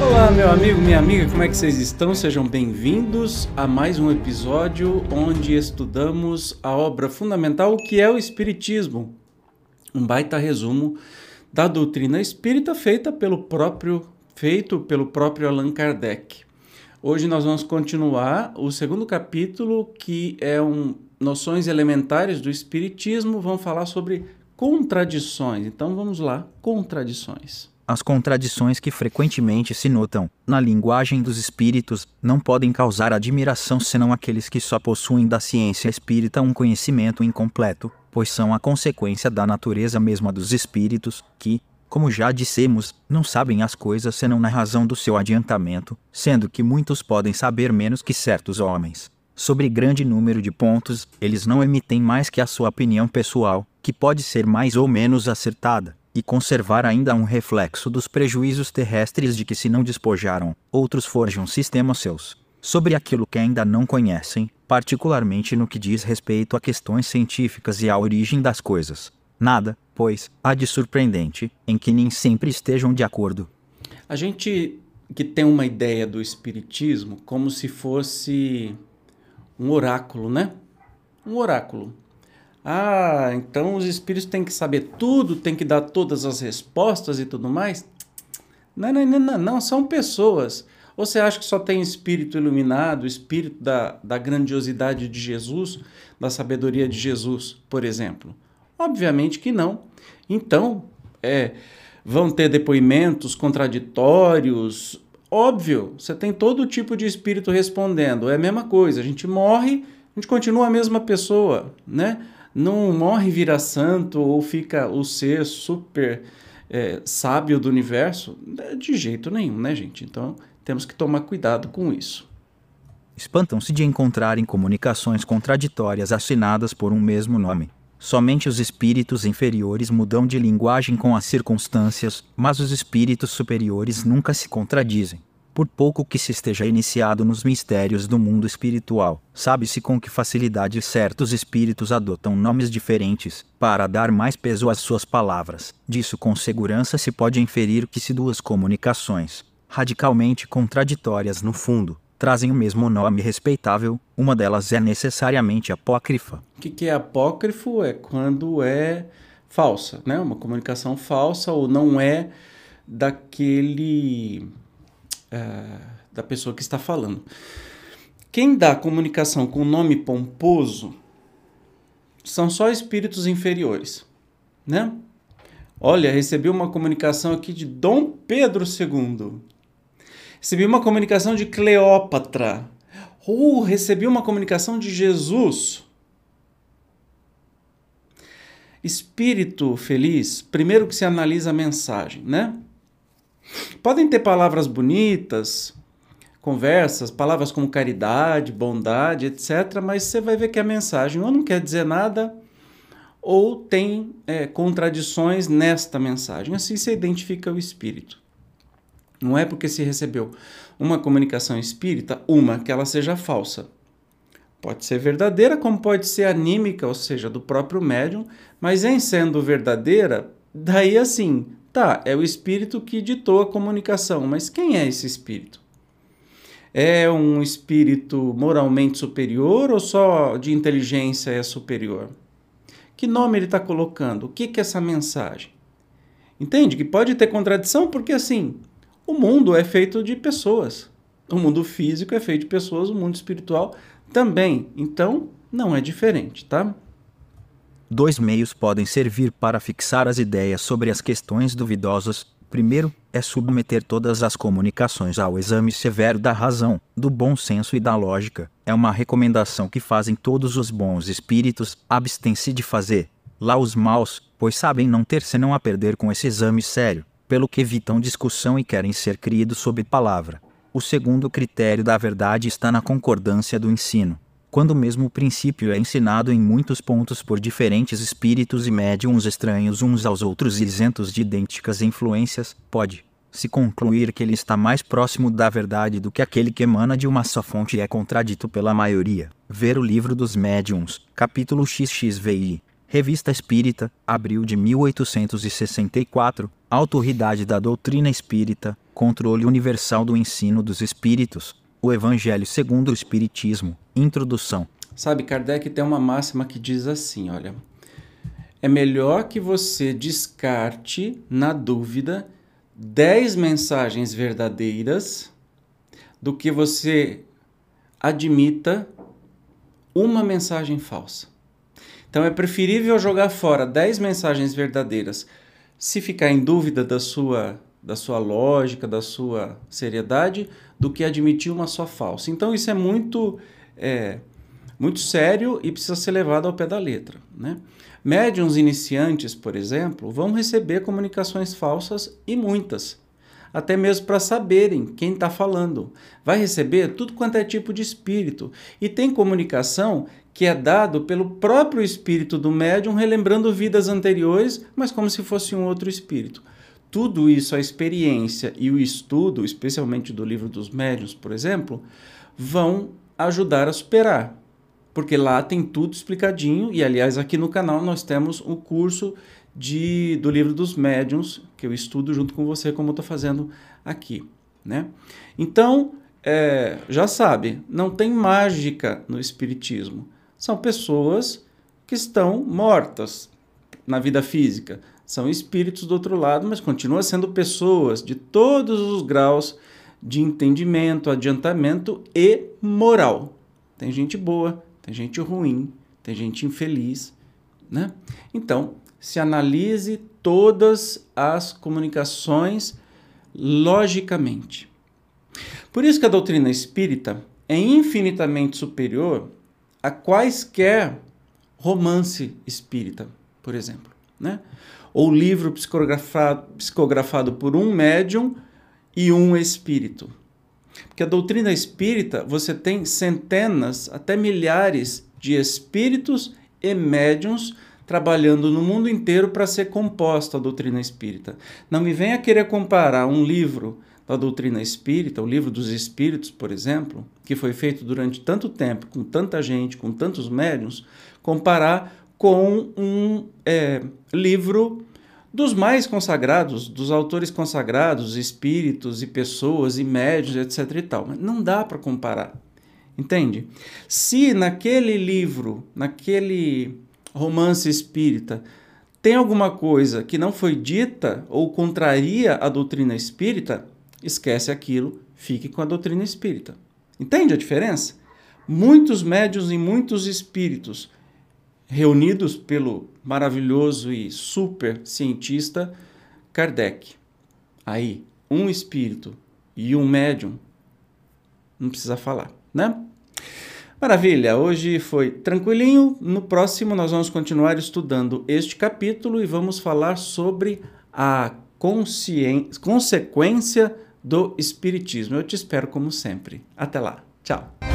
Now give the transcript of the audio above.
Olá, meu amigo, minha amiga, como é que vocês estão? Sejam bem-vindos a mais um episódio onde estudamos a obra fundamental que é o Espiritismo. Um baita resumo da doutrina espírita feita pelo próprio feito pelo próprio Allan Kardec. Hoje nós vamos continuar o segundo capítulo, que é um noções elementares do espiritismo, vamos falar sobre contradições. Então vamos lá, contradições. As contradições que frequentemente se notam na linguagem dos espíritos não podem causar admiração senão aqueles que só possuem da ciência espírita um conhecimento incompleto, pois são a consequência da natureza mesma dos espíritos, que, como já dissemos, não sabem as coisas senão na razão do seu adiantamento, sendo que muitos podem saber menos que certos homens. Sobre grande número de pontos, eles não emitem mais que a sua opinião pessoal, que pode ser mais ou menos acertada, e conservar ainda um reflexo dos prejuízos terrestres de que se não despojaram, outros forjam sistemas seus. Sobre aquilo que ainda não conhecem, particularmente no que diz respeito a questões científicas e à origem das coisas. Nada, pois, há de surpreendente em que nem sempre estejam de acordo. A gente que tem uma ideia do espiritismo como se fosse um oráculo, né? Um oráculo. Ah, então os espíritos têm que saber tudo, têm que dar todas as respostas e tudo mais? Não, não, não, não, não são pessoas. Você acha que só tem espírito iluminado, espírito da, da grandiosidade de Jesus, da sabedoria de Jesus, por exemplo? Obviamente que não. Então, é, vão ter depoimentos contraditórios. Óbvio, você tem todo tipo de espírito respondendo. É a mesma coisa. A gente morre, a gente continua a mesma pessoa, né? Não morre vira santo ou fica o ser super é, sábio do universo. De jeito nenhum, né, gente? Então, temos que tomar cuidado com isso. Espantam-se de encontrarem comunicações contraditórias assinadas por um mesmo nome. Somente os espíritos inferiores mudam de linguagem com as circunstâncias, mas os espíritos superiores nunca se contradizem. Por pouco que se esteja iniciado nos mistérios do mundo espiritual, sabe-se com que facilidade certos espíritos adotam nomes diferentes, para dar mais peso às suas palavras. Disso com segurança se pode inferir que se duas comunicações, radicalmente contraditórias no fundo, trazem o mesmo nome respeitável, uma delas é necessariamente apócrifa. O que, que é apócrifo? É quando é falsa, né? Uma comunicação falsa ou não é daquele. Uh, da pessoa que está falando. Quem dá comunicação com nome pomposo são só espíritos inferiores, né? Olha, recebi uma comunicação aqui de Dom Pedro II. Recebi uma comunicação de Cleópatra. Uh, recebi uma comunicação de Jesus. Espírito feliz, primeiro que se analisa a mensagem, né? Podem ter palavras bonitas, conversas, palavras como caridade, bondade, etc., mas você vai ver que a mensagem ou não quer dizer nada ou tem é, contradições nesta mensagem. Assim se identifica o espírito. Não é porque se recebeu uma comunicação espírita, uma, que ela seja falsa. Pode ser verdadeira, como pode ser anímica, ou seja, do próprio médium, mas em sendo verdadeira, daí assim, tá, é o espírito que ditou a comunicação, mas quem é esse espírito? É um espírito moralmente superior ou só de inteligência é superior? Que nome ele está colocando? O que, que é essa mensagem? Entende que pode ter contradição porque assim, o mundo é feito de pessoas. O mundo físico é feito de pessoas, o mundo espiritual também. Então, não é diferente, tá? Dois meios podem servir para fixar as ideias sobre as questões duvidosas. Primeiro, é submeter todas as comunicações ao exame severo da razão, do bom senso e da lógica. É uma recomendação que fazem todos os bons espíritos, abstêm-se de fazer. Lá os maus, pois sabem não ter senão a perder com esse exame sério pelo que evitam discussão e querem ser cridos sob palavra. O segundo critério da verdade está na concordância do ensino. Quando o mesmo princípio é ensinado em muitos pontos por diferentes espíritos e médiums estranhos uns aos outros e isentos de idênticas influências, pode se concluir que ele está mais próximo da verdade do que aquele que emana de uma só fonte e é contradito pela maioria. Ver o livro dos médiuns, capítulo XXVI. Revista Espírita, abril de 1864, Autoridade da Doutrina Espírita, Controle Universal do Ensino dos Espíritos, o Evangelho segundo o Espiritismo, Introdução. Sabe, Kardec tem uma máxima que diz assim: olha, é melhor que você descarte, na dúvida, dez mensagens verdadeiras do que você admita uma mensagem falsa. Então é preferível jogar fora 10 mensagens verdadeiras se ficar em dúvida da sua, da sua lógica, da sua seriedade, do que admitir uma só falsa. Então isso é muito, é, muito sério e precisa ser levado ao pé da letra. Né? Médiuns iniciantes, por exemplo, vão receber comunicações falsas e muitas até mesmo para saberem quem está falando. Vai receber tudo quanto é tipo de espírito. E tem comunicação que é dado pelo próprio espírito do médium, relembrando vidas anteriores, mas como se fosse um outro espírito. Tudo isso, a experiência e o estudo, especialmente do livro dos médiuns, por exemplo, vão ajudar a superar. Porque lá tem tudo explicadinho, e aliás, aqui no canal nós temos o curso de, do livro dos médiuns, que eu estudo junto com você, como eu estou fazendo aqui. Né? Então, é, já sabe, não tem mágica no Espiritismo. São pessoas que estão mortas na vida física. São espíritos do outro lado, mas continuam sendo pessoas de todos os graus de entendimento, adiantamento e moral. Tem gente boa, tem gente ruim, tem gente infeliz, né? Então, se analise todas as comunicações logicamente. Por isso que a doutrina espírita é infinitamente superior a quaisquer romance espírita, por exemplo, né? Ou livro psicografado, psicografado por um médium e um espírito. Porque a doutrina espírita, você tem centenas, até milhares de espíritos e médiums trabalhando no mundo inteiro para ser composta a doutrina espírita. Não me venha querer comparar um livro da doutrina espírita, o livro dos espíritos, por exemplo, que foi feito durante tanto tempo, com tanta gente, com tantos médiums, comparar com um é, livro dos mais consagrados, dos autores consagrados, espíritos e pessoas e médios, etc. e tal. Mas não dá para comparar. Entende? Se naquele livro, naquele romance espírita, tem alguma coisa que não foi dita ou contraria a doutrina espírita, esquece aquilo, fique com a doutrina espírita. Entende a diferença? Muitos médios e muitos espíritos reunidos pelo maravilhoso e super cientista Kardec. Aí, um espírito e um médium, não precisa falar, né? Maravilha, hoje foi tranquilinho. No próximo, nós vamos continuar estudando este capítulo e vamos falar sobre a consequência do Espiritismo. Eu te espero como sempre. Até lá. Tchau.